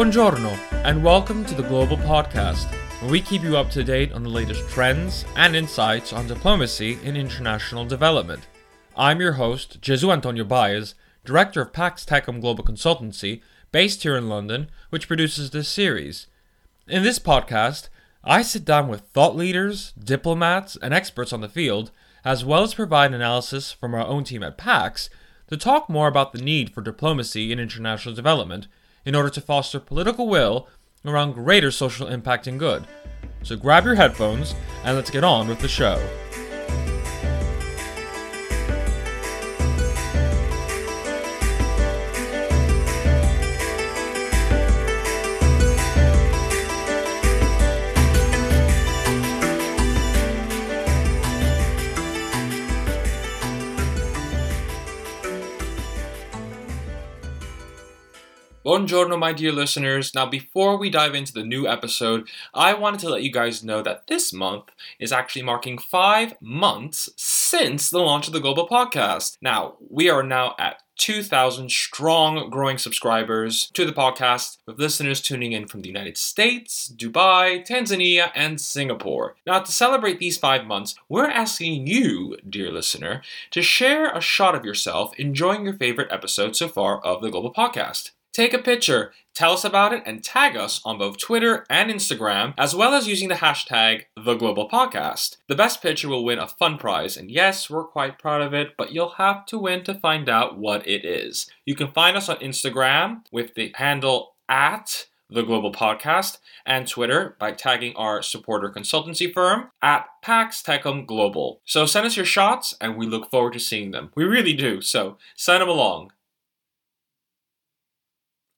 Buongiorno, and welcome to the Global Podcast, where we keep you up to date on the latest trends and insights on diplomacy and international development. I'm your host, Jesu Antonio Baez, director of Pax Tecum Global Consultancy, based here in London, which produces this series. In this podcast, I sit down with thought leaders, diplomats, and experts on the field, as well as provide analysis from our own team at PAX to talk more about the need for diplomacy in international development in order to foster political will around greater social impact and good. So grab your headphones and let's get on with the show. Buongiorno, my dear listeners. Now, before we dive into the new episode, I wanted to let you guys know that this month is actually marking five months since the launch of the Global Podcast. Now, we are now at 2,000 strong growing subscribers to the podcast, with listeners tuning in from the United States, Dubai, Tanzania, and Singapore. Now, to celebrate these five months, we're asking you, dear listener, to share a shot of yourself enjoying your favorite episode so far of the Global Podcast. Take a picture, tell us about it, and tag us on both Twitter and Instagram, as well as using the hashtag TheGlobalPodcast. The best picture will win a fun prize, and yes, we're quite proud of it, but you'll have to win to find out what it is. You can find us on Instagram with the handle at the Global Podcast, and Twitter by tagging our supporter consultancy firm at Pax Tecum Global. So send us your shots, and we look forward to seeing them. We really do, so send them along.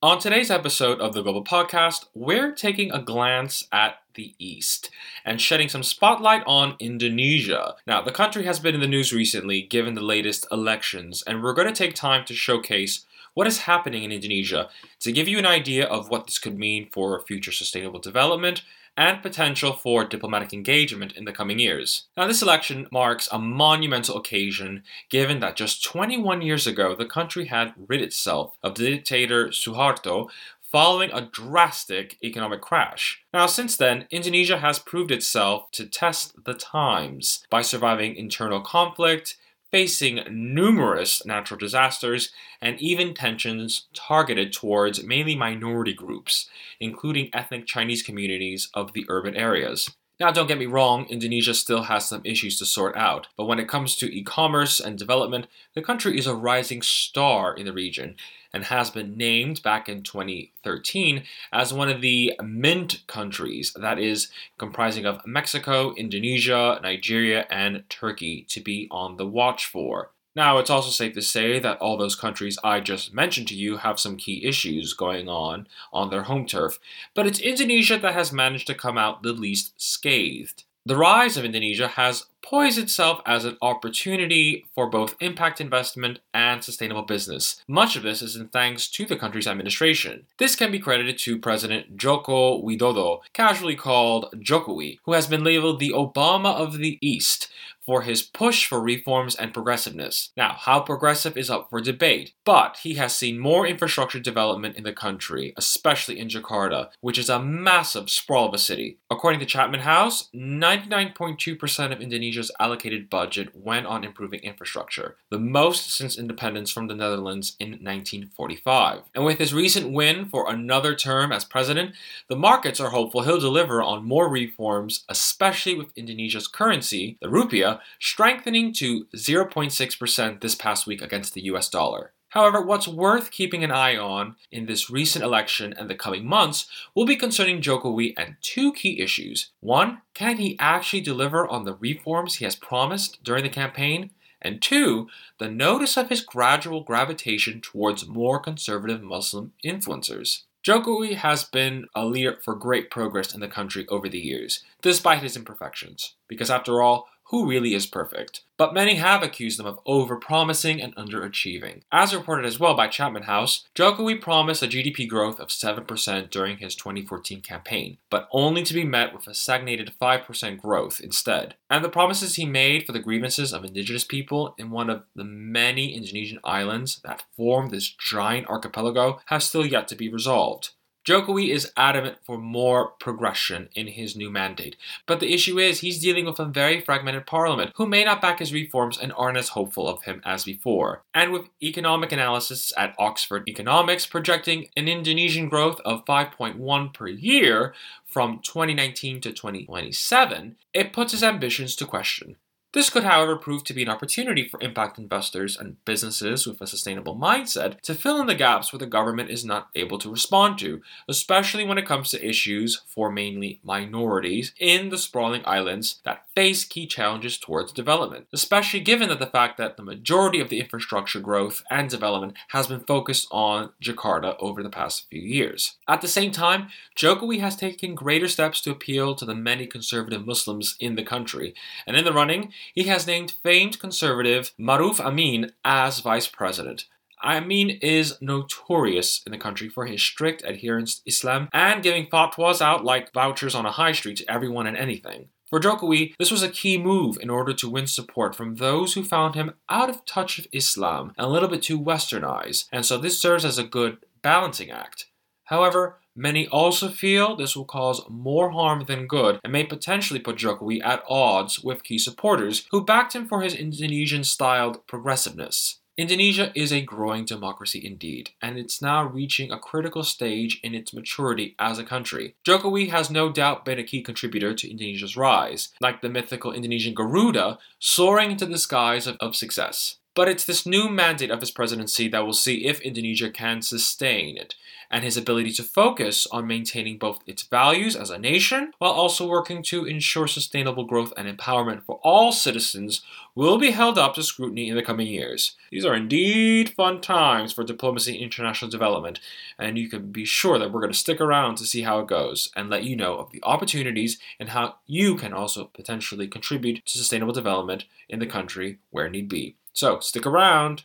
On today's episode of the Global Podcast, we're taking a glance at the East and shedding some spotlight on Indonesia. Now, the country has been in the news recently given the latest elections, and we're going to take time to showcase what is happening in Indonesia to give you an idea of what this could mean for future sustainable development and potential for diplomatic engagement in the coming years. Now, this election marks a monumental occasion given that just 21 years ago the country had rid itself of the dictator Suharto following a drastic economic crash. Now, since then, Indonesia has proved itself to test the times by surviving internal conflict facing numerous natural disasters and even tensions targeted towards mainly minority groups, including ethnic Chinese communities of the urban areas. Now, don't get me wrong, Indonesia still has some issues to sort out, but when it comes to e commerce and development, the country is a rising star in the region and has been named back in 2013 as one of the mint countries, that is, comprising of Mexico, Indonesia, Nigeria, and Turkey, to be on the watch for. Now, it's also safe to say that all those countries I just mentioned to you have some key issues going on on their home turf, but it's Indonesia that has managed to come out the least scathed. The rise of Indonesia has poised itself as an opportunity for both impact investment and sustainable business. Much of this is in thanks to the country's administration. This can be credited to President Joko Widodo, casually called Jokowi, who has been labeled the Obama of the East for his push for reforms and progressiveness. Now, how progressive is up for debate, but he has seen more infrastructure development in the country, especially in Jakarta, which is a massive sprawl of a city. According to Chatham House, 99.2% of Indonesia's allocated budget went on improving infrastructure, the most since independence from the Netherlands in 1945. And with his recent win for another term as president, the markets are hopeful he'll deliver on more reforms, especially with Indonesia's currency, the rupiah, strengthening to 0.6% this past week against the US dollar. However, what's worth keeping an eye on in this recent election and the coming months will be concerning Jokowi and two key issues. One, can he actually deliver on the reforms he has promised during the campaign? And two, the notice of his gradual gravitation towards more conservative Muslim influencers. Jokowi has been a leader for great progress in the country over the years, despite his imperfections, because after all, who really is perfect. But many have accused them of overpromising and underachieving. As reported as well by Chatham House, Jokowi promised a GDP growth of 7% during his 2014 campaign, but only to be met with a stagnated 5% growth instead. And the promises he made for the grievances of indigenous people in one of the many Indonesian islands that form this giant archipelago have still yet to be resolved. Jokowi is adamant for more progression in his new mandate, but the issue is he's dealing with a very fragmented parliament who may not back his reforms and aren't as hopeful of him as before. And with economic analysis at Oxford Economics projecting an Indonesian growth of 5.1 per year from 2019 to 2027, it puts his ambitions to question. This could, however, prove to be an opportunity for impact investors and businesses with a sustainable mindset to fill in the gaps where the government is not able to respond to, especially when it comes to issues for mainly minorities in the sprawling islands that face key challenges towards development, especially given that the fact that the majority of the infrastructure growth and development has been focused on Jakarta over the past few years. At the same time, Jokowi has taken greater steps to appeal to the many conservative Muslims in the country, and in the running, he has named famed conservative Maruf Amin as vice president. Amin is notorious in the country for his strict adherence to Islam and giving fatwas out like vouchers on a high street to everyone and anything. For Jokowi, this was a key move in order to win support from those who found him out of touch with Islam and a little bit too westernized, and so this serves as a good balancing act. However, Many also feel this will cause more harm than good and may potentially put Jokowi at odds with key supporters who backed him for his Indonesian styled progressiveness. Indonesia is a growing democracy indeed, and it's now reaching a critical stage in its maturity as a country. Jokowi has no doubt been a key contributor to Indonesia's rise, like the mythical Indonesian Garuda soaring into the skies of, of success. But it's this new mandate of his presidency that will see if Indonesia can sustain it, and his ability to focus on maintaining both its values as a nation while also working to ensure sustainable growth and empowerment for all citizens will be held up to scrutiny in the coming years. These are indeed fun times for diplomacy and international development, and you can be sure that we're going to stick around to see how it goes and let you know of the opportunities and how you can also potentially contribute to sustainable development in the country where need be. So stick around.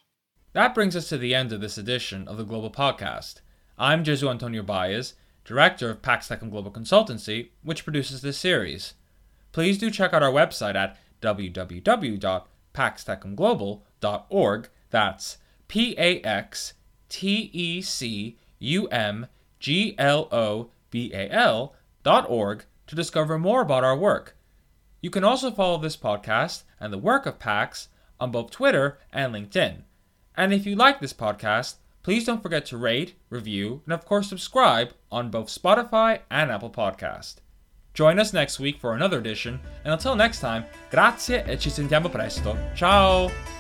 That brings us to the end of this edition of the Global Podcast. I'm Jesu Antonio Baez, director of Pax Tecum Global Consultancy, which produces this series. Please do check out our website at www.paxtecumglobal.org. That's P A X T E C U M G L O B A L dot org to discover more about our work. You can also follow this podcast and the work of Pax on both Twitter and LinkedIn. And if you like this podcast, please don't forget to rate, review, and of course subscribe on both Spotify and Apple Podcast. Join us next week for another edition, and until next time, grazie e ci sentiamo presto. Ciao!